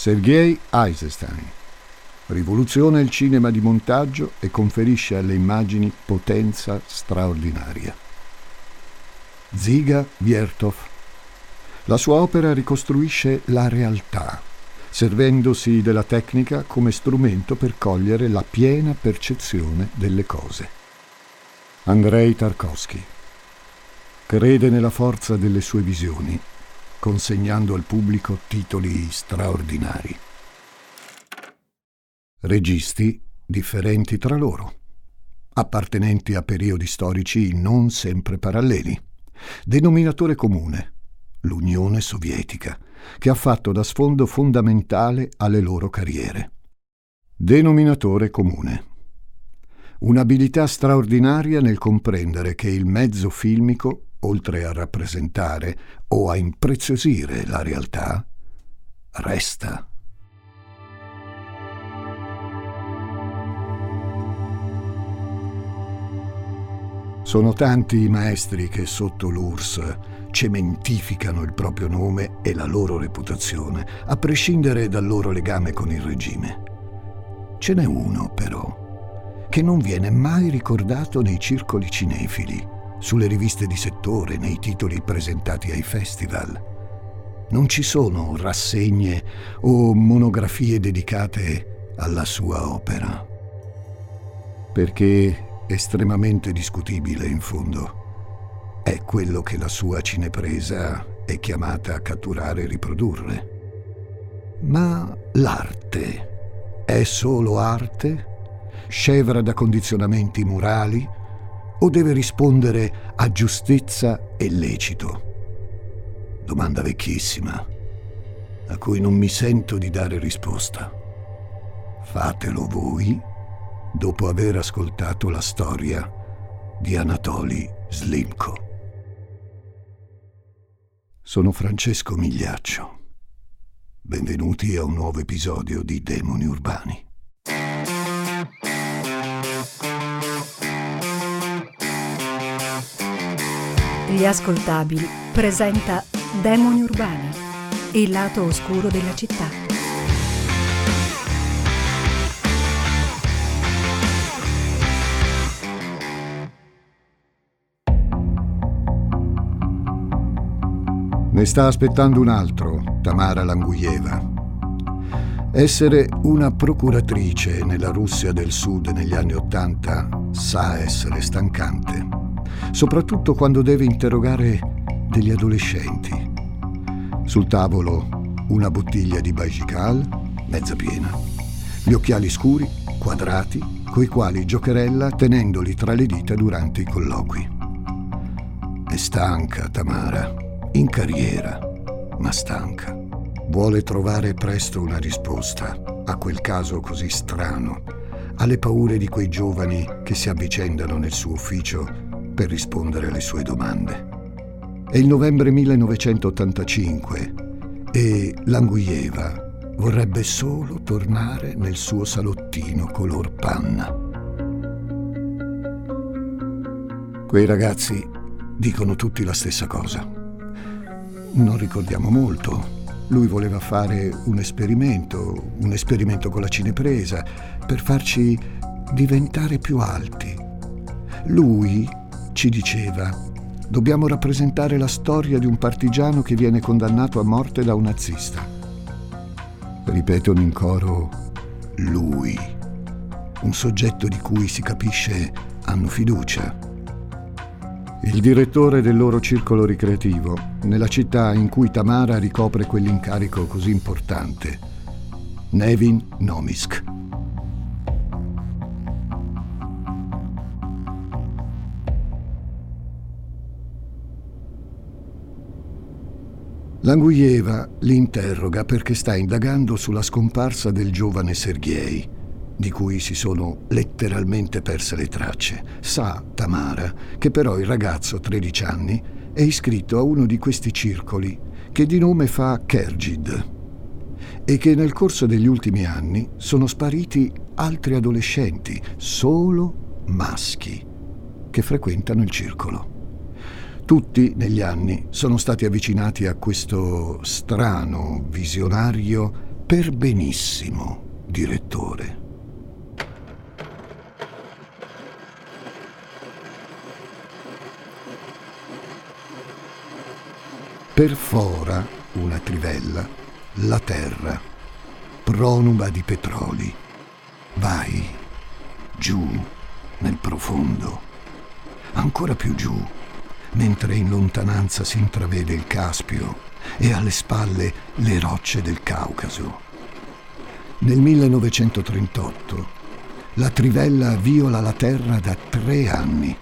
Sergei Eisenstein. Rivoluziona il cinema di montaggio e conferisce alle immagini potenza straordinaria. Ziga Viertov. La sua opera ricostruisce la realtà, servendosi della tecnica come strumento per cogliere la piena percezione delle cose. Andrei Tarkovsky crede nella forza delle sue visioni, consegnando al pubblico titoli straordinari. Registi differenti tra loro, appartenenti a periodi storici non sempre paralleli. Denominatore comune, l'Unione Sovietica, che ha fatto da sfondo fondamentale alle loro carriere. Denominatore comune. Un'abilità straordinaria nel comprendere che il mezzo filmico oltre a rappresentare o a impreziosire la realtà, resta. Sono tanti i maestri che sotto l'URSS cementificano il proprio nome e la loro reputazione, a prescindere dal loro legame con il regime. Ce n'è uno, però, che non viene mai ricordato nei circoli cinefili, sulle riviste di settore, nei titoli presentati ai festival. Non ci sono rassegne o monografie dedicate alla sua opera. Perché estremamente discutibile in fondo è quello che la sua cinepresa è chiamata a catturare e riprodurre. Ma l'arte è solo arte? Scevra da condizionamenti morali? O deve rispondere a giustezza e lecito? Domanda vecchissima, a cui non mi sento di dare risposta. Fatelo voi dopo aver ascoltato la storia di Anatoli Slimko. Sono Francesco Migliaccio. Benvenuti a un nuovo episodio di Demoni Urbani. Gli ascoltabili presenta Demoni Urbani, il lato oscuro della città. Ne sta aspettando un altro, Tamara Languieva. Essere una procuratrice nella Russia del Sud negli anni Ottanta sa essere stancante soprattutto quando deve interrogare degli adolescenti. Sul tavolo una bottiglia di Bajikal, mezza piena, gli occhiali scuri, quadrati, coi quali giocherella tenendoli tra le dita durante i colloqui. È stanca Tamara, in carriera, ma stanca. Vuole trovare presto una risposta a quel caso così strano, alle paure di quei giovani che si avvicendano nel suo ufficio per rispondere alle sue domande. È il novembre 1985 e Languieva vorrebbe solo tornare nel suo salottino color panna. Quei ragazzi dicono tutti la stessa cosa. Non ricordiamo molto. Lui voleva fare un esperimento, un esperimento con la cinepresa, per farci diventare più alti. Lui ci diceva, dobbiamo rappresentare la storia di un partigiano che viene condannato a morte da un nazista. Ripetono in coro, lui, un soggetto di cui si capisce hanno fiducia. Il direttore del loro circolo ricreativo, nella città in cui Tamara ricopre quell'incarico così importante, Nevin Nomisk. Languieva li interroga perché sta indagando sulla scomparsa del giovane Sergei, di cui si sono letteralmente perse le tracce. Sa Tamara che però il ragazzo, 13 anni, è iscritto a uno di questi circoli che di nome fa Kergid e che nel corso degli ultimi anni sono spariti altri adolescenti, solo maschi, che frequentano il circolo. Tutti negli anni sono stati avvicinati a questo strano, visionario per benissimo, direttore. Perfora una trivella la terra, pronuba di petroli. Vai giù nel profondo, ancora più giù, mentre in lontananza si intravede il Caspio e alle spalle le rocce del Caucaso. Nel 1938 la trivella viola la terra da tre anni,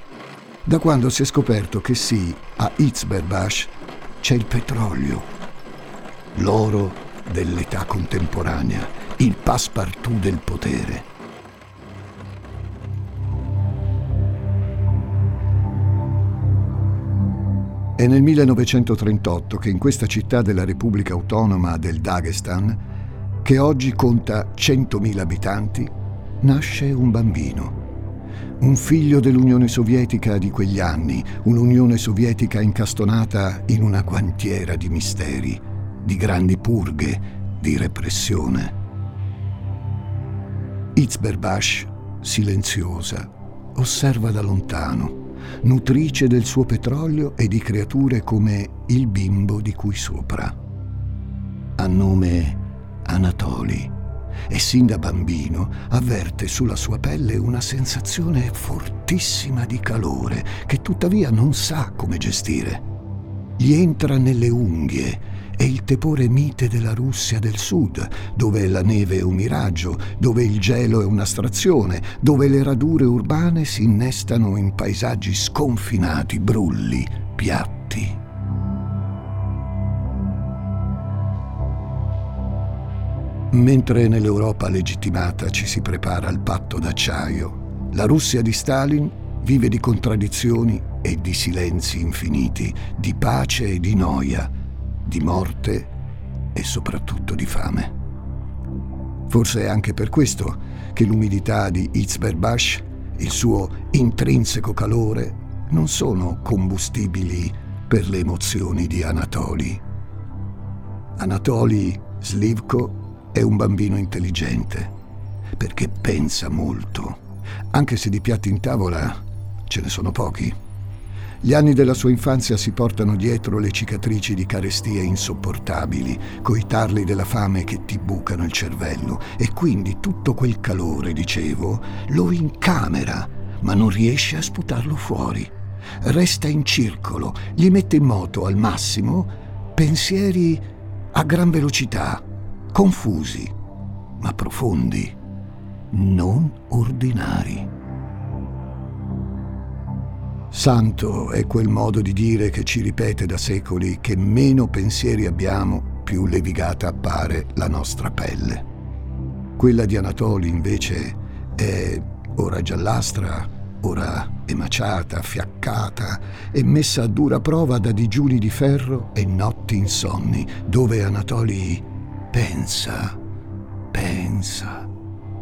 da quando si è scoperto che sì, a Itzberbash c'è il petrolio, l'oro dell'età contemporanea, il passepartout del potere. È nel 1938 che in questa città della Repubblica Autonoma del Dagestan, che oggi conta 100.000 abitanti, nasce un bambino. Un figlio dell'Unione Sovietica di quegli anni, un'Unione Sovietica incastonata in una guantiera di misteri, di grandi purghe, di repressione. Itzberbash, silenziosa, osserva da lontano nutrice del suo petrolio e di creature come il bimbo di cui sopra. Ha nome Anatoli e sin da bambino avverte sulla sua pelle una sensazione fortissima di calore che tuttavia non sa come gestire. Gli entra nelle unghie è il tepore mite della Russia del Sud, dove la neve è un miraggio, dove il gelo è un'astrazione, dove le radure urbane si innestano in paesaggi sconfinati, brulli, piatti. Mentre nell'Europa legittimata ci si prepara al patto d'acciaio, la Russia di Stalin vive di contraddizioni e di silenzi infiniti, di pace e di noia, di morte e soprattutto di fame. Forse è anche per questo che l'umidità di Itzberbash, il suo intrinseco calore, non sono combustibili per le emozioni di Anatoli. Anatoli Slivko è un bambino intelligente, perché pensa molto, anche se di piatti in tavola ce ne sono pochi. Gli anni della sua infanzia si portano dietro le cicatrici di carestie insopportabili, coi tarli della fame che ti bucano il cervello e quindi tutto quel calore, dicevo, lo incamera, ma non riesce a sputarlo fuori. Resta in circolo, gli mette in moto al massimo pensieri a gran velocità, confusi, ma profondi, non ordinari. Santo è quel modo di dire che ci ripete da secoli che meno pensieri abbiamo, più levigata appare la nostra pelle. Quella di Anatoli invece è ora giallastra, ora emaciata, fiaccata e messa a dura prova da digiuni di ferro e notti insonni, dove Anatoli pensa, pensa,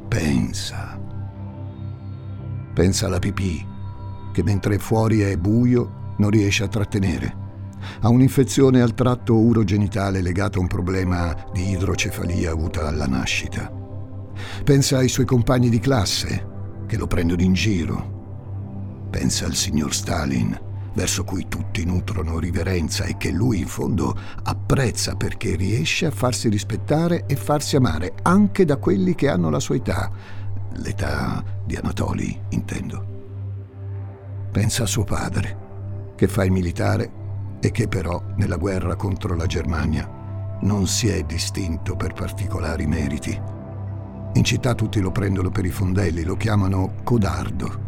pensa. Pensa alla pipì, che mentre fuori è buio non riesce a trattenere. Ha un'infezione al tratto urogenitale legata a un problema di idrocefalia avuta alla nascita. Pensa ai suoi compagni di classe che lo prendono in giro. Pensa al signor Stalin, verso cui tutti nutrono riverenza e che lui in fondo apprezza perché riesce a farsi rispettare e farsi amare anche da quelli che hanno la sua età, l'età di Anatoli, intendo. Pensa a suo padre, che fa il militare e che però nella guerra contro la Germania non si è distinto per particolari meriti. In città tutti lo prendono per i fondelli, lo chiamano codardo.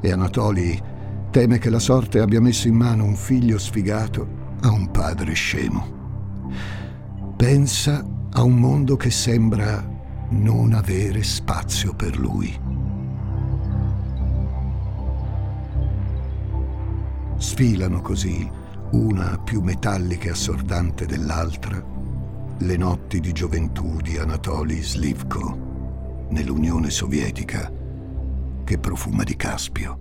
E Anatoli teme che la sorte abbia messo in mano un figlio sfigato a un padre scemo. Pensa a un mondo che sembra non avere spazio per lui. Sfilano così, una più metallica e assordante dell'altra, le notti di gioventù di Anatoly Slivko nell'Unione Sovietica che profuma di Caspio.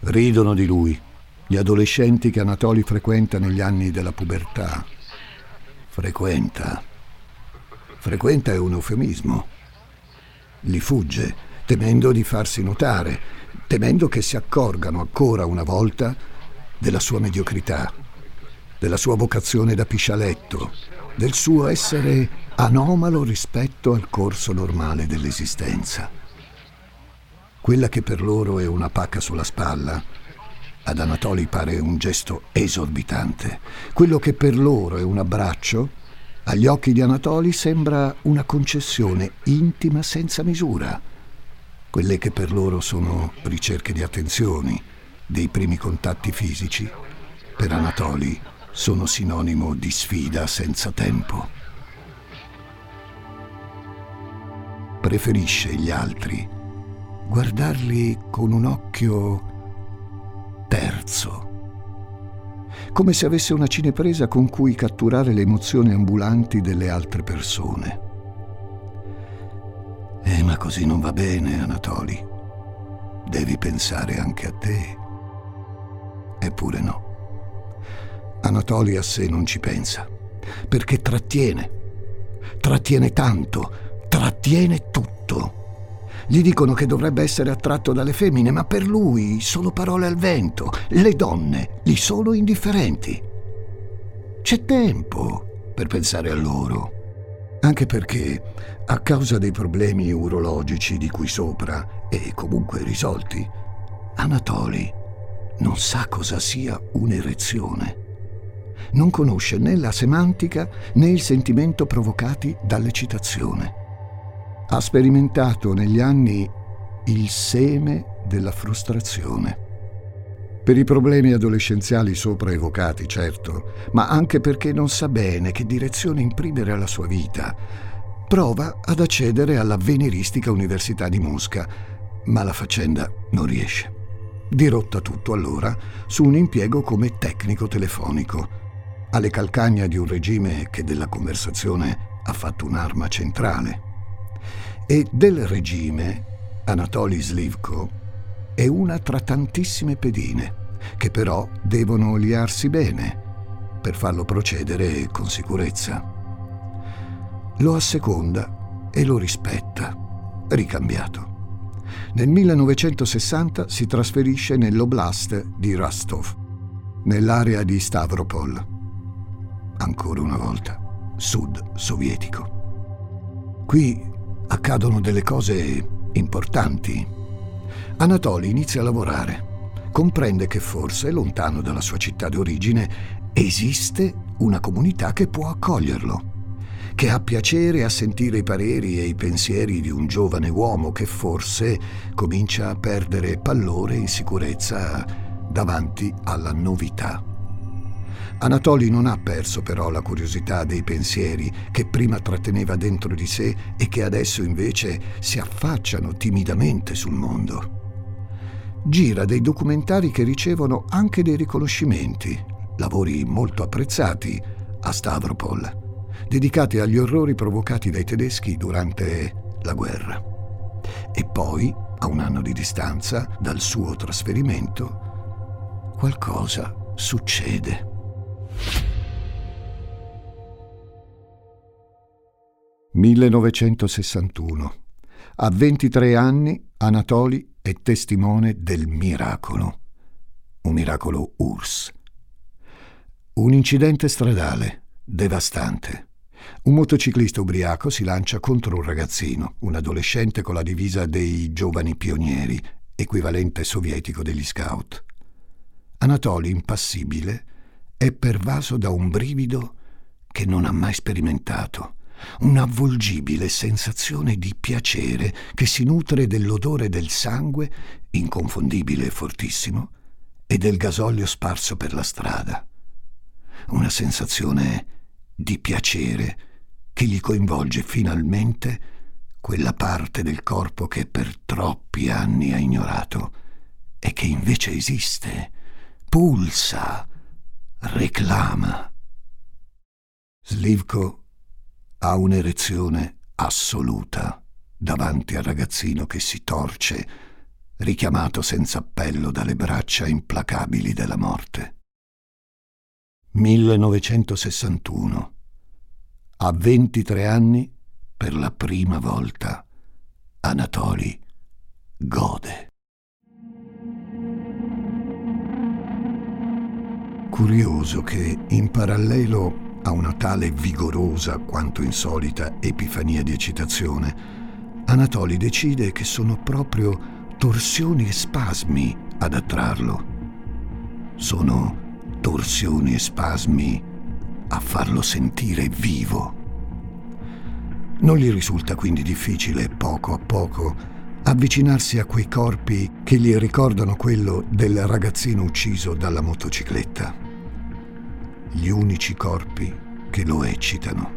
Ridono di lui, gli adolescenti che Anatoli frequenta negli anni della pubertà. Frequenta. Frequenta è un eufemismo. Li fugge, temendo di farsi notare, temendo che si accorgano ancora una volta della sua mediocrità, della sua vocazione da piscialetto, del suo essere anomalo rispetto al corso normale dell'esistenza. Quella che per loro è una pacca sulla spalla, ad Anatoli pare un gesto esorbitante. Quello che per loro è un abbraccio, agli occhi di Anatoli sembra una concessione intima senza misura. Quelle che per loro sono ricerche di attenzioni, dei primi contatti fisici, per Anatoli sono sinonimo di sfida senza tempo. Preferisce gli altri, guardarli con un occhio terzo. Come se avesse una cinepresa con cui catturare le emozioni ambulanti delle altre persone. Eh, ma così non va bene, Anatoli. Devi pensare anche a te. Eppure no. Anatoli a sé non ci pensa, perché trattiene. Trattiene tanto, trattiene tutto. Gli dicono che dovrebbe essere attratto dalle femmine, ma per lui solo parole al vento. Le donne gli sono indifferenti. C'è tempo per pensare a loro. Anche perché, a causa dei problemi urologici di qui sopra, e comunque risolti, Anatoli non sa cosa sia un'erezione. Non conosce né la semantica né il sentimento provocati dall'eccitazione ha sperimentato negli anni il seme della frustrazione. Per i problemi adolescenziali sopra evocati, certo, ma anche perché non sa bene che direzione imprimere alla sua vita. Prova ad accedere alla Veneristica Università di Mosca, ma la faccenda non riesce. Dirotta tutto allora su un impiego come tecnico telefonico, alle calcagna di un regime che della conversazione ha fatto un'arma centrale e del regime Anatoly Slivko è una tra tantissime pedine che però devono liarsi bene per farlo procedere con sicurezza. Lo asseconda e lo rispetta, ricambiato. Nel 1960 si trasferisce nell'oblast di Rostov, nell'area di Stavropol. Ancora una volta, sud sovietico. Qui accadono delle cose importanti. Anatoli inizia a lavorare. Comprende che forse, lontano dalla sua città d'origine, esiste una comunità che può accoglierlo, che ha piacere a sentire i pareri e i pensieri di un giovane uomo che forse comincia a perdere pallore e insicurezza davanti alla novità. Anatoli non ha perso però la curiosità dei pensieri che prima tratteneva dentro di sé e che adesso invece si affacciano timidamente sul mondo. Gira dei documentari che ricevono anche dei riconoscimenti, lavori molto apprezzati a Stavropol, dedicati agli orrori provocati dai tedeschi durante la guerra. E poi, a un anno di distanza dal suo trasferimento, qualcosa succede. 1961. A 23 anni Anatoli è testimone del miracolo. Un miracolo URSS. Un incidente stradale, devastante. Un motociclista ubriaco si lancia contro un ragazzino, un adolescente con la divisa dei giovani pionieri, equivalente sovietico degli scout. Anatoli, impassibile, è pervaso da un brivido che non ha mai sperimentato, un'avvolgibile sensazione di piacere che si nutre dell'odore del sangue, inconfondibile e fortissimo, e del gasolio sparso per la strada. Una sensazione di piacere che gli coinvolge finalmente quella parte del corpo che per troppi anni ha ignorato e che invece esiste, pulsa, reclama. Slivko ha un'erezione assoluta davanti al ragazzino che si torce richiamato senza appello dalle braccia implacabili della morte. 1961. A 23 anni, per la prima volta, Anatoli gode. Curioso che, in parallelo a una tale vigorosa quanto insolita epifania di eccitazione, Anatoli decide che sono proprio torsioni e spasmi ad attrarlo. Sono torsioni e spasmi a farlo sentire vivo. Non gli risulta quindi difficile, poco a poco, avvicinarsi a quei corpi che gli ricordano quello del ragazzino ucciso dalla motocicletta. Gli unici corpi che lo eccitano.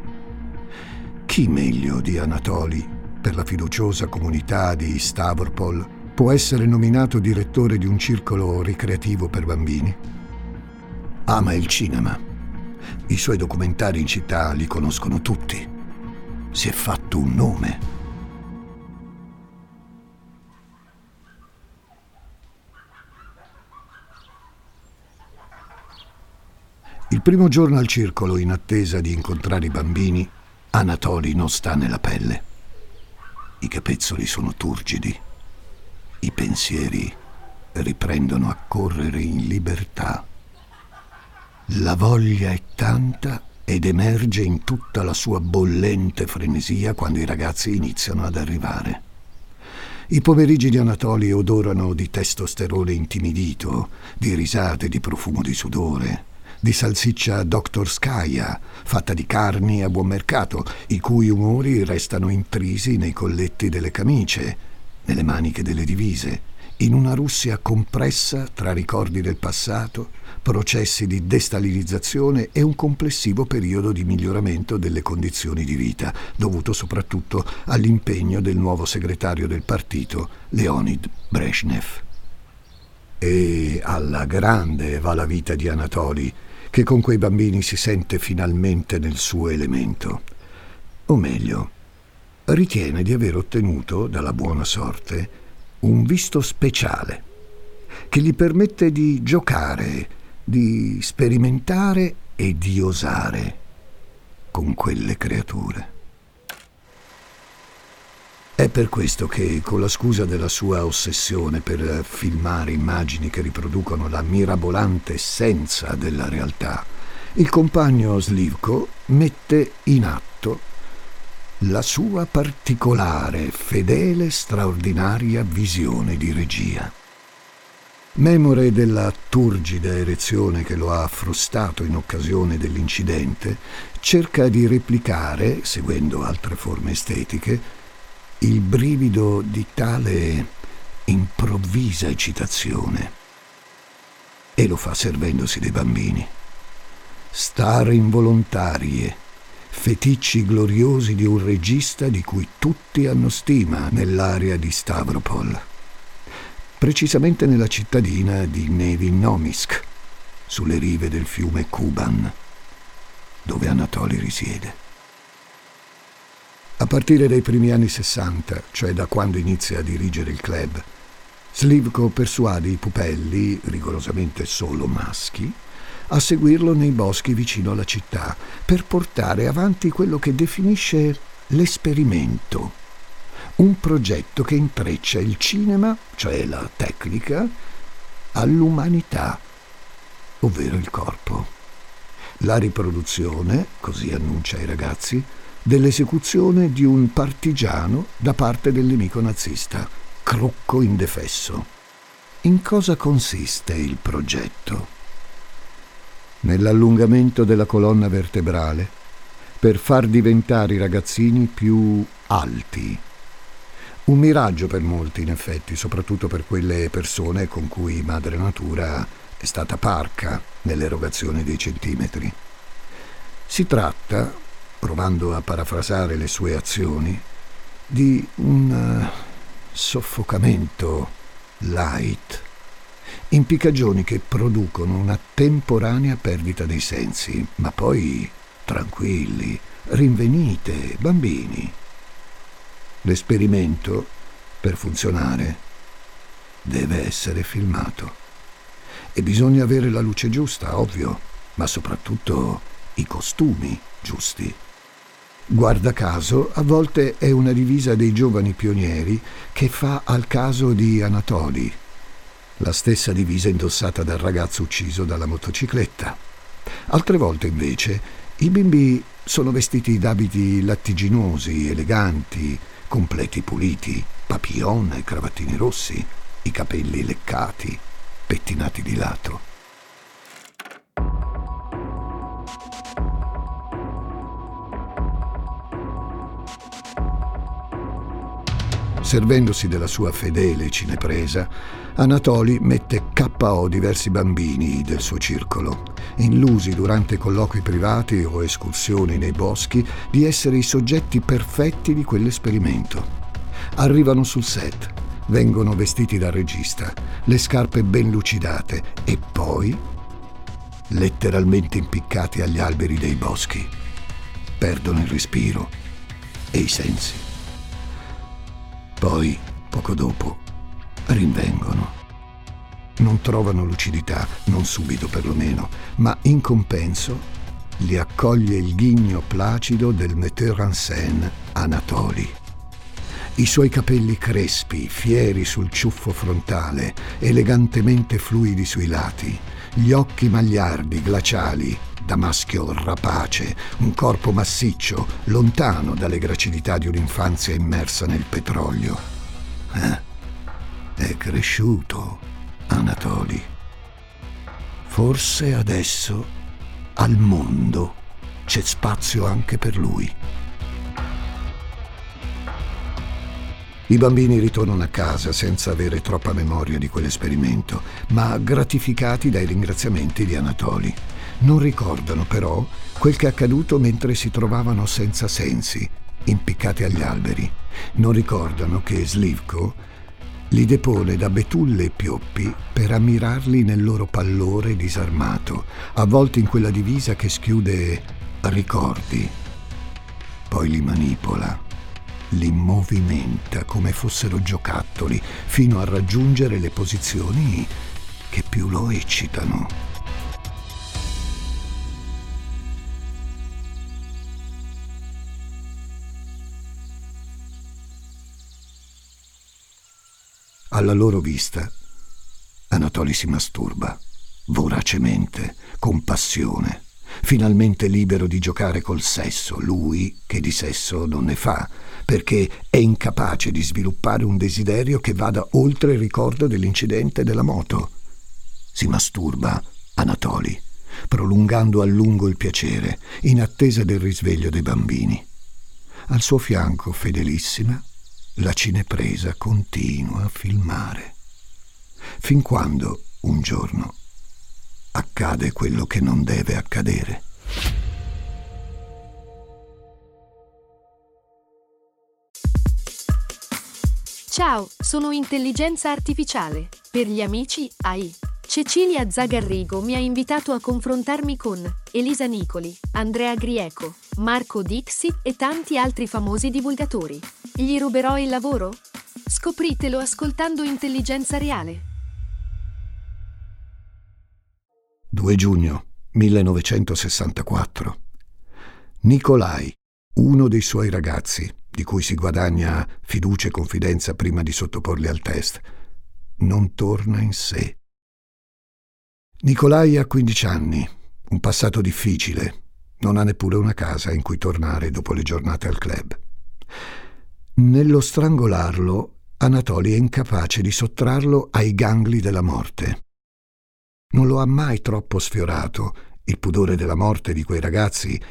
Chi meglio di Anatoli per la fiduciosa comunità di Stavropol può essere nominato direttore di un circolo ricreativo per bambini. Ama il cinema. I suoi documentari in città li conoscono tutti. Si è fatto un nome. Il primo giorno al circolo, in attesa di incontrare i bambini, Anatoli non sta nella pelle. I capezzoli sono turgidi i pensieri riprendono a correre in libertà. La voglia è tanta ed emerge in tutta la sua bollente frenesia quando i ragazzi iniziano ad arrivare. I pomeriggi di Anatoli odorano di testosterone intimidito, di risate, di profumo di sudore, di salsiccia Dr. Skaya, fatta di carni a buon mercato, i cui umori restano intrisi nei colletti delle camicie, nelle maniche delle divise, in una Russia compressa tra ricordi del passato, processi di destalinizzazione e un complessivo periodo di miglioramento delle condizioni di vita, dovuto soprattutto all'impegno del nuovo segretario del partito, Leonid Brezhnev. E alla grande va la vita di Anatoli, che con quei bambini si sente finalmente nel suo elemento. O meglio, ritiene di aver ottenuto dalla buona sorte un visto speciale che gli permette di giocare, di sperimentare e di osare con quelle creature. È per questo che, con la scusa della sua ossessione per filmare immagini che riproducono la mirabolante essenza della realtà, il compagno Slivko mette in atto la sua particolare, fedele, straordinaria visione di regia. Memore della turgida erezione che lo ha frustato in occasione dell'incidente, cerca di replicare, seguendo altre forme estetiche, il brivido di tale improvvisa eccitazione. E lo fa servendosi dei bambini. Stare involontarie, feticci gloriosi di un regista di cui tutti hanno stima nell'area di Stavropol, precisamente nella cittadina di Nevinomisk, sulle rive del fiume Kuban, dove Anatoli risiede. A partire dai primi anni Sessanta, cioè da quando inizia a dirigere il club, Slivko persuade i pupelli, rigorosamente solo maschi, a seguirlo nei boschi vicino alla città per portare avanti quello che definisce l'esperimento, un progetto che intreccia il cinema, cioè la tecnica, all'umanità, ovvero il corpo. La riproduzione, così annuncia ai ragazzi, dell'esecuzione di un partigiano da parte del nemico nazista, Crocco indefesso. In cosa consiste il progetto? nell'allungamento della colonna vertebrale per far diventare i ragazzini più alti. Un miraggio per molti, in effetti, soprattutto per quelle persone con cui Madre Natura è stata parca nell'erogazione dei centimetri. Si tratta, provando a parafrasare le sue azioni, di un uh, soffocamento light impiccagioni che producono una temporanea perdita dei sensi, ma poi tranquilli, rinvenite, bambini. L'esperimento, per funzionare, deve essere filmato. E bisogna avere la luce giusta, ovvio, ma soprattutto i costumi giusti. Guarda caso, a volte è una divisa dei giovani pionieri che fa al caso di Anatoli, la stessa divisa indossata dal ragazzo ucciso dalla motocicletta. Altre volte, invece, i bimbi sono vestiti d'abiti lattiginosi, eleganti, completi puliti, papillon e cravattini rossi, i capelli leccati, pettinati di lato. Servendosi della sua fedele cinepresa, Anatoli mette KO diversi bambini del suo circolo, illusi durante colloqui privati o escursioni nei boschi di essere i soggetti perfetti di quell'esperimento. Arrivano sul set, vengono vestiti da regista, le scarpe ben lucidate e poi letteralmente impiccati agli alberi dei boschi. Perdono il respiro e i sensi. Poi, poco dopo, rinvengono. Non trovano lucidità, non subito perlomeno, ma in compenso li accoglie il ghigno placido del metteur en scène Anatoli. I suoi capelli crespi, fieri sul ciuffo frontale, elegantemente fluidi sui lati, gli occhi magliardi, glaciali, da maschio rapace, un corpo massiccio, lontano dalle gracilità di un'infanzia immersa nel petrolio. Eh, è cresciuto, Anatoli. Forse adesso al mondo c'è spazio anche per lui. I bambini ritornano a casa senza avere troppa memoria di quell'esperimento, ma gratificati dai ringraziamenti di Anatoli. Non ricordano però quel che è accaduto mentre si trovavano senza sensi, impiccati agli alberi. Non ricordano che Slivko li depone da betulle e pioppi per ammirarli nel loro pallore disarmato, avvolti in quella divisa che schiude ricordi. Poi li manipola, li movimenta come fossero giocattoli, fino a raggiungere le posizioni che più lo eccitano. Alla loro vista, Anatoli si masturba, voracemente, con passione, finalmente libero di giocare col sesso, lui che di sesso non ne fa, perché è incapace di sviluppare un desiderio che vada oltre il ricordo dell'incidente della moto. Si masturba Anatoli, prolungando a lungo il piacere, in attesa del risveglio dei bambini. Al suo fianco, fedelissima, la cinepresa continua a filmare, fin quando, un giorno, accade quello che non deve accadere. Ciao, sono intelligenza artificiale. Per gli amici AI. Cecilia Zagarrigo mi ha invitato a confrontarmi con Elisa Nicoli, Andrea Grieco, Marco Dixi e tanti altri famosi divulgatori. Gli ruberò il lavoro? Scopritelo ascoltando Intelligenza Reale. 2 giugno 1964. Nicolai, uno dei suoi ragazzi, di cui si guadagna fiducia e confidenza prima di sottoporli al test, non torna in sé. Nicolai ha 15 anni, un passato difficile, non ha neppure una casa in cui tornare dopo le giornate al club. Nello strangolarlo, Anatoli è incapace di sottrarlo ai gangli della morte. Non lo ha mai troppo sfiorato. Il pudore della morte di quei ragazzi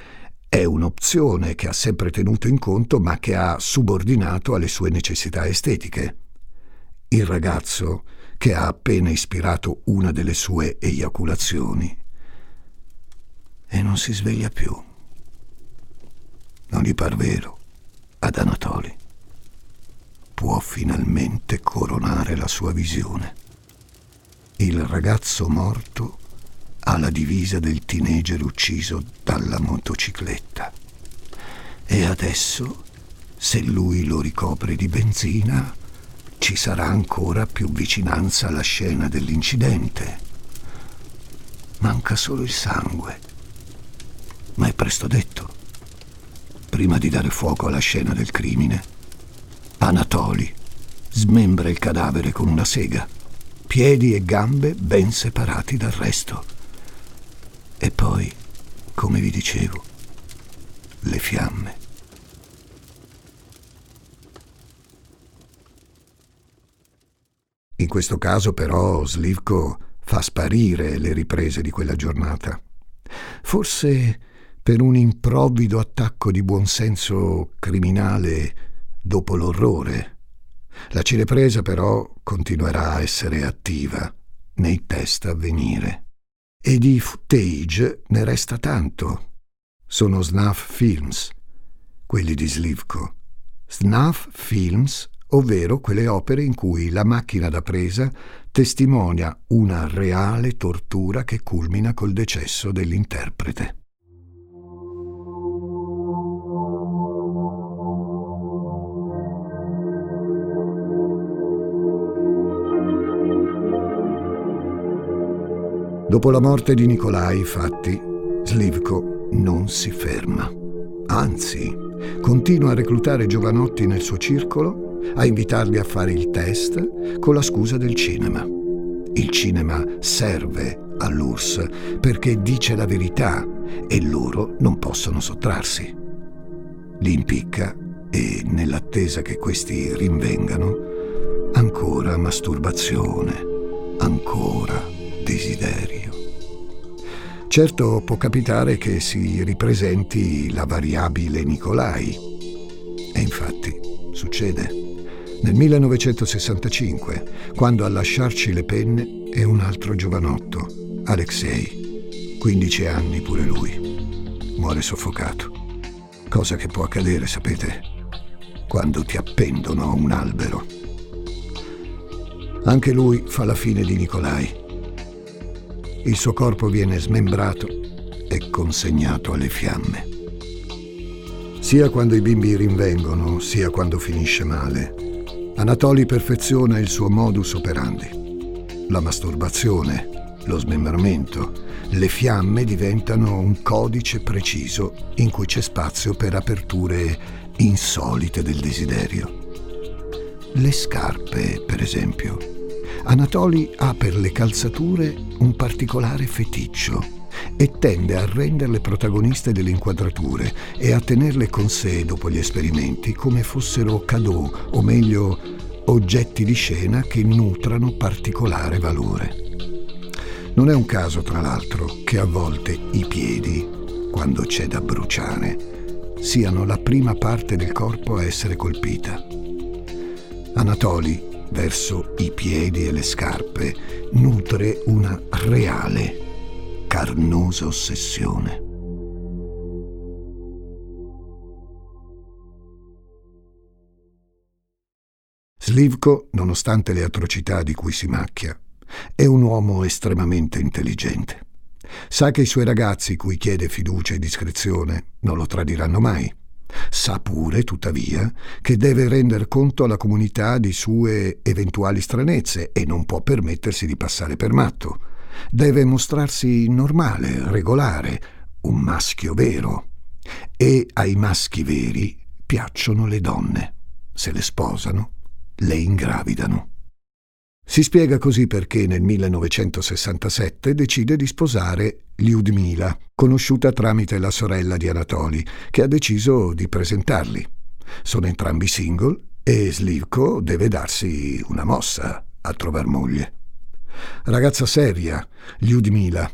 è un'opzione che ha sempre tenuto in conto ma che ha subordinato alle sue necessità estetiche. Il ragazzo che ha appena ispirato una delle sue eiaculazioni e non si sveglia più. Non gli par vero ad Anatoli. Può finalmente coronare la sua visione. Il ragazzo morto ha la divisa del teenager ucciso dalla motocicletta. E adesso, se lui lo ricopre di benzina, ci sarà ancora più vicinanza alla scena dell'incidente. Manca solo il sangue. Ma è presto detto. Prima di dare fuoco alla scena del crimine, Anatoli smembra il cadavere con una sega, piedi e gambe ben separati dal resto. E poi, come vi dicevo, le fiamme. In questo caso però Slivko fa sparire le riprese di quella giornata. Forse per un improvvido attacco di buonsenso criminale dopo l'orrore. La cinepresa però continuerà a essere attiva nei test a venire. E di footage ne resta tanto. Sono snuff films, quelli di Slivko. Snuff films ovvero quelle opere in cui la macchina da presa testimonia una reale tortura che culmina col decesso dell'interprete. Dopo la morte di Nikolai, infatti, Slivko non si ferma. Anzi, continua a reclutare giovanotti nel suo circolo a invitarli a fare il test con la scusa del cinema. Il cinema serve all'URSS perché dice la verità e loro non possono sottrarsi. Li impicca e, nell'attesa che questi rinvengano, ancora masturbazione, ancora desiderio. Certo può capitare che si ripresenti la variabile Nicolai. E infatti succede. Nel 1965, quando a lasciarci le penne è un altro giovanotto, Alexei, 15 anni pure lui. Muore soffocato. Cosa che può accadere, sapete, quando ti appendono a un albero. Anche lui fa la fine di Nicolai. Il suo corpo viene smembrato e consegnato alle fiamme. Sia quando i bimbi rinvengono, sia quando finisce male, Anatoli perfeziona il suo modus operandi. La masturbazione, lo smembramento, le fiamme diventano un codice preciso in cui c'è spazio per aperture insolite del desiderio. Le scarpe, per esempio. Anatoli ha per le calzature un particolare feticcio e tende a renderle protagoniste delle inquadrature e a tenerle con sé dopo gli esperimenti come fossero cadeau, o meglio, oggetti di scena che nutrano particolare valore. Non è un caso, tra l'altro, che a volte i piedi, quando c'è da bruciare, siano la prima parte del corpo a essere colpita. Anatoli, verso i piedi e le scarpe, nutre una reale carnosa ossessione. Slivko, nonostante le atrocità di cui si macchia, è un uomo estremamente intelligente. Sa che i suoi ragazzi, cui chiede fiducia e discrezione, non lo tradiranno mai. Sa pure, tuttavia, che deve rendere conto alla comunità di sue eventuali stranezze e non può permettersi di passare per matto. Deve mostrarsi normale, regolare, un maschio vero. E ai maschi veri piacciono le donne. Se le sposano, le ingravidano. Si spiega così perché nel 1967 decide di sposare Lyudmila, conosciuta tramite la sorella di Anatoli, che ha deciso di presentarli. Sono entrambi single e Slivko deve darsi una mossa a trovar moglie. Ragazza seria, Lyudmila.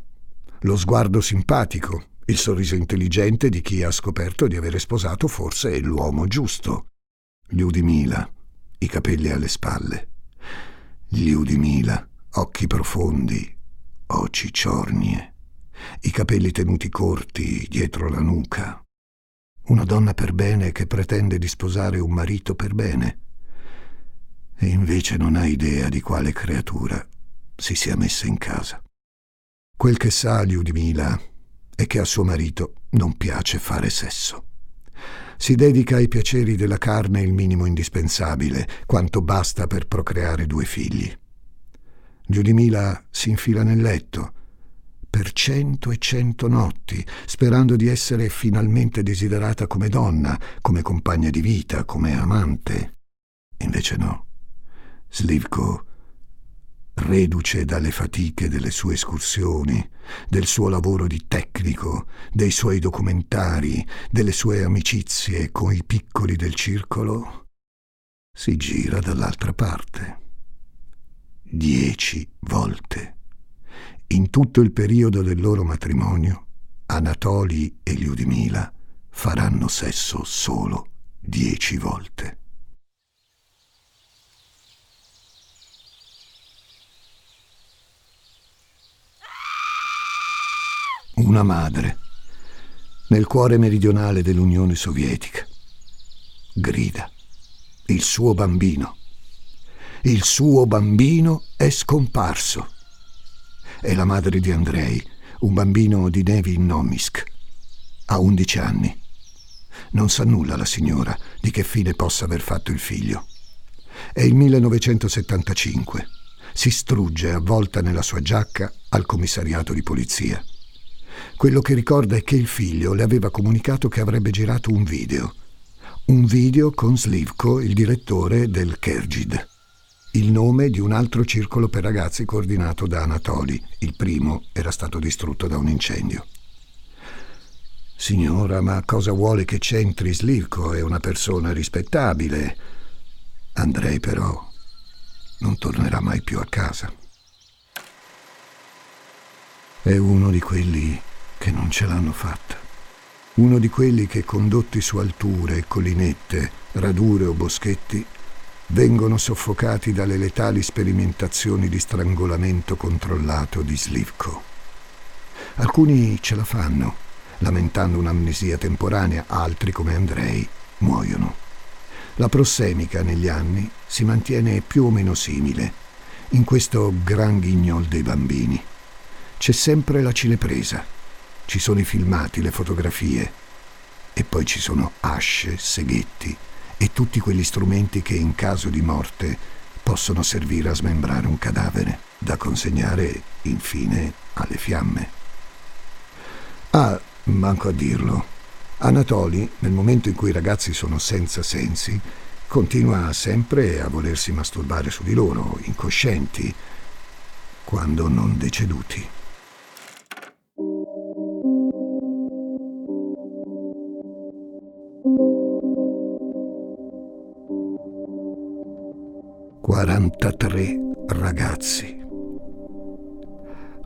Lo sguardo simpatico, il sorriso intelligente di chi ha scoperto di avere sposato forse l'uomo giusto. Lyudmila, i capelli alle spalle. Lyudmila, occhi profondi, o cicciornie, i capelli tenuti corti dietro la nuca. Una donna per bene che pretende di sposare un marito per bene. E invece non ha idea di quale creatura si sia messa in casa. Quel che sa Liudmila è che a suo marito non piace fare sesso. Si dedica ai piaceri della carne il minimo indispensabile, quanto basta per procreare due figli. Giudimila si infila nel letto per cento e cento notti, sperando di essere finalmente desiderata come donna, come compagna di vita, come amante. Invece no. Slivko reduce dalle fatiche delle sue escursioni, del suo lavoro di tecnico, dei suoi documentari, delle sue amicizie con i piccoli del circolo, si gira dall'altra parte. Dieci volte. In tutto il periodo del loro matrimonio, Anatoli e Liudmila faranno sesso solo dieci volte. Una madre, nel cuore meridionale dell'Unione Sovietica. Grida. Il suo bambino. Il suo bambino è scomparso. È la madre di Andrei, un bambino di Nevi Nomisk. Ha 11 anni. Non sa nulla la signora di che fine possa aver fatto il figlio. È il 1975. Si strugge avvolta nella sua giacca al commissariato di polizia. Quello che ricorda è che il figlio le aveva comunicato che avrebbe girato un video. Un video con Slivko, il direttore del Kergid. Il nome di un altro circolo per ragazzi coordinato da Anatoli. Il primo era stato distrutto da un incendio. Signora, ma cosa vuole che c'entri Slivko? È una persona rispettabile. Andrei però non tornerà mai più a casa. È uno di quelli che non ce l'hanno fatta. Uno di quelli che, condotti su alture, collinette, radure o boschetti, vengono soffocati dalle letali sperimentazioni di strangolamento controllato di Slivko. Alcuni ce la fanno, lamentando un'amnesia temporanea, altri, come Andrei, muoiono. La prossemica negli anni si mantiene più o meno simile in questo gran ghignol dei bambini c'è sempre la cinepresa, ci sono i filmati, le fotografie e poi ci sono asce, seghetti e tutti quegli strumenti che in caso di morte possono servire a smembrare un cadavere, da consegnare infine alle fiamme. Ah, manco a dirlo. Anatoli, nel momento in cui i ragazzi sono senza sensi, continua sempre a volersi masturbare su di loro, incoscienti, quando non deceduti. Quarantatré ragazzi.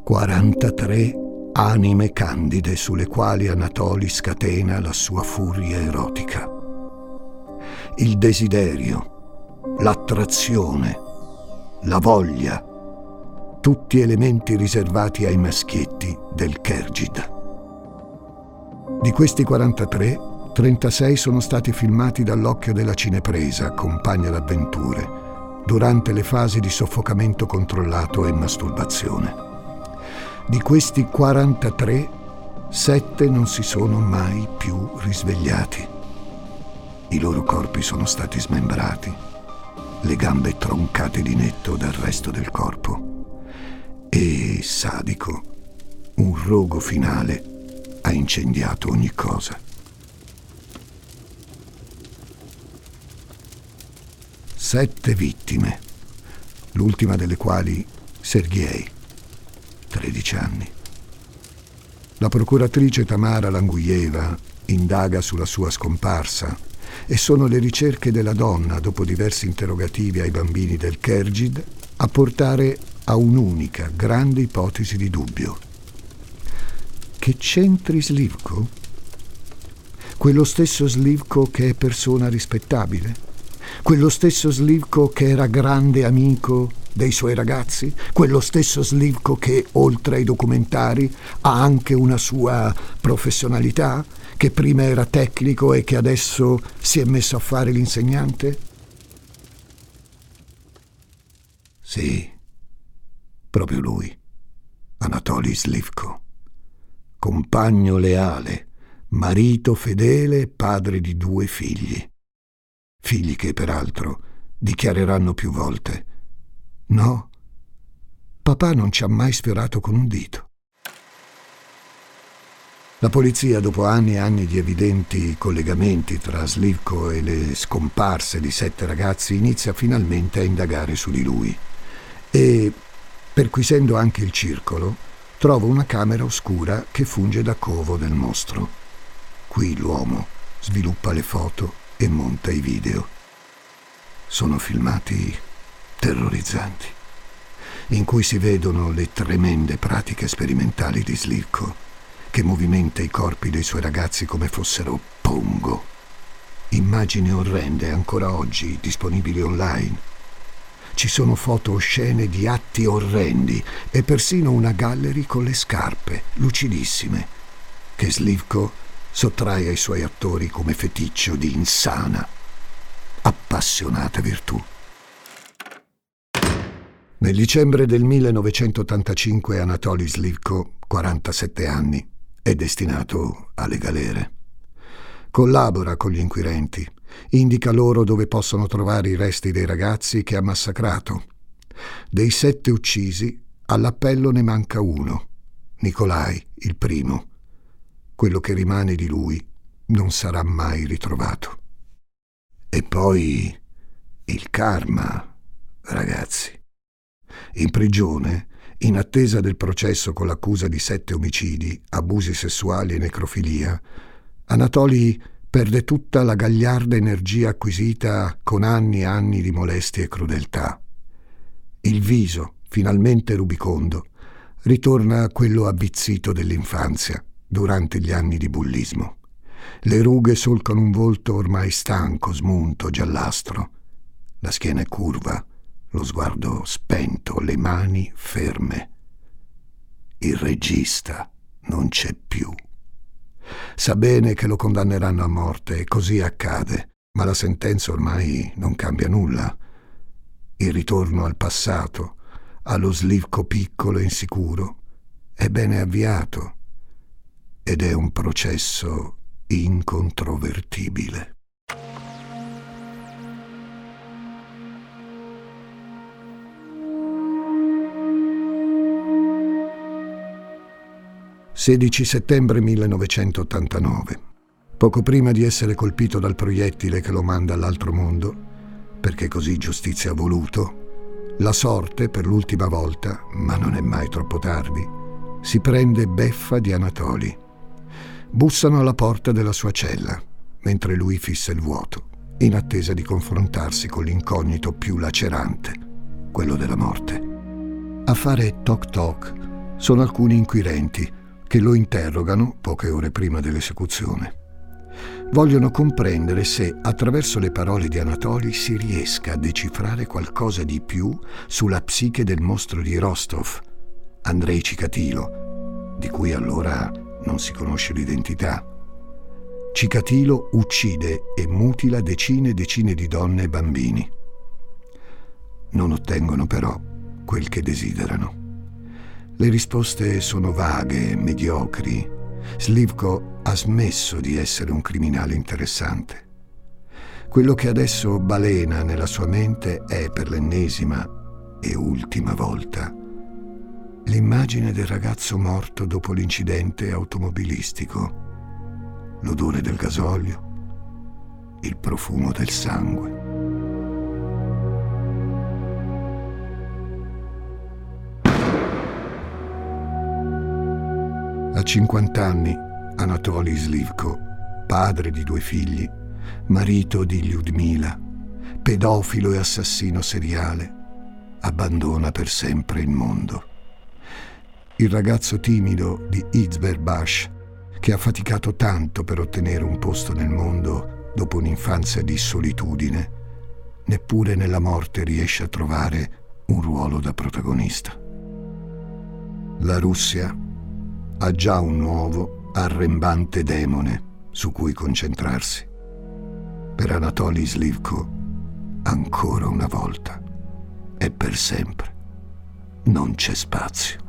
Quarantatré anime candide sulle quali Anatoli scatena la sua furia erotica. Il desiderio, l'attrazione, la voglia, tutti elementi riservati ai maschietti del Kergid. Di questi 43, 36 sono stati filmati dall'occhio della cinepresa, compagna d'avventure, durante le fasi di soffocamento controllato e masturbazione. Di questi 43, 7 non si sono mai più risvegliati. I loro corpi sono stati smembrati, le gambe troncate di netto dal resto del corpo. E, sadico, un rogo finale ha incendiato ogni cosa. Sette vittime, l'ultima delle quali Sergei, 13 anni. La procuratrice Tamara Languieva indaga sulla sua scomparsa e sono le ricerche della donna, dopo diversi interrogativi ai bambini del Kergid, a portare a un'unica grande ipotesi di dubbio che c'entri Slivko? Quello stesso Slivko che è persona rispettabile? Quello stesso Slivko che era grande amico dei suoi ragazzi? Quello stesso Slivko che, oltre ai documentari, ha anche una sua professionalità? Che prima era tecnico e che adesso si è messo a fare l'insegnante? Sì, proprio lui, Anatoly Slivko compagno leale, marito fedele e padre di due figli. Figli che, peraltro, dichiareranno più volte. No, papà non ci ha mai sfiorato con un dito. La polizia, dopo anni e anni di evidenti collegamenti tra Slivko e le scomparse di sette ragazzi, inizia finalmente a indagare su di lui. E, perquisendo anche il circolo, trova una camera oscura che funge da covo del mostro. Qui l'uomo sviluppa le foto e monta i video. Sono filmati terrorizzanti, in cui si vedono le tremende pratiche sperimentali di Slivko che movimenta i corpi dei suoi ragazzi come fossero pongo. Immagini orrende ancora oggi disponibili online. Ci sono foto oscene di atti orrendi e persino una gallery con le scarpe, lucidissime, che Slivko sottrae ai suoi attori come feticcio di insana, appassionata virtù. Nel dicembre del 1985 Anatoly Slivko, 47 anni, è destinato alle galere. Collabora con gli inquirenti, indica loro dove possono trovare i resti dei ragazzi che ha massacrato. Dei sette uccisi, all'appello ne manca uno, Nicolai, il primo. Quello che rimane di lui non sarà mai ritrovato. E poi il karma, ragazzi. In prigione in attesa del processo con l'accusa di sette omicidi, abusi sessuali e necrofilia, Anatoli perde tutta la gagliarda energia acquisita con anni e anni di molestie e crudeltà. Il viso, finalmente rubicondo, ritorna a quello abbizzito dell'infanzia durante gli anni di bullismo. Le rughe solcano un volto ormai stanco, smunto, giallastro. La schiena è curva, lo sguardo spento, le mani ferme. Il regista non c'è più. Sa bene che lo condanneranno a morte e così accade, ma la sentenza ormai non cambia nulla. Il ritorno al passato, allo slivco piccolo e insicuro, è bene avviato ed è un processo incontrovertibile. 16 settembre 1989. Poco prima di essere colpito dal proiettile che lo manda all'altro mondo, perché così giustizia ha voluto, la sorte, per l'ultima volta, ma non è mai troppo tardi, si prende beffa di Anatoli. Bussano alla porta della sua cella, mentre lui fissa il vuoto, in attesa di confrontarsi con l'incognito più lacerante, quello della morte. A fare toc toc sono alcuni inquirenti che lo interrogano poche ore prima dell'esecuzione. Vogliono comprendere se attraverso le parole di Anatoli si riesca a decifrare qualcosa di più sulla psiche del mostro di Rostov, Andrei Cicatilo, di cui allora non si conosce l'identità. Cicatilo uccide e mutila decine e decine di donne e bambini. Non ottengono però quel che desiderano. Le risposte sono vaghe, mediocri. Slivko ha smesso di essere un criminale interessante. Quello che adesso balena nella sua mente è, per l'ennesima e ultima volta, l'immagine del ragazzo morto dopo l'incidente automobilistico, l'odore del gasolio, il profumo del sangue. A 50 anni, Anatoly Slivko, padre di due figli, marito di Lyudmila, pedofilo e assassino seriale, abbandona per sempre il mondo. Il ragazzo timido di Izberbash, che ha faticato tanto per ottenere un posto nel mondo dopo un'infanzia di solitudine, neppure nella morte riesce a trovare un ruolo da protagonista. La Russia ha già un nuovo, arrembante demone su cui concentrarsi. Per Anatoly Slivko, ancora una volta e per sempre, non c'è spazio.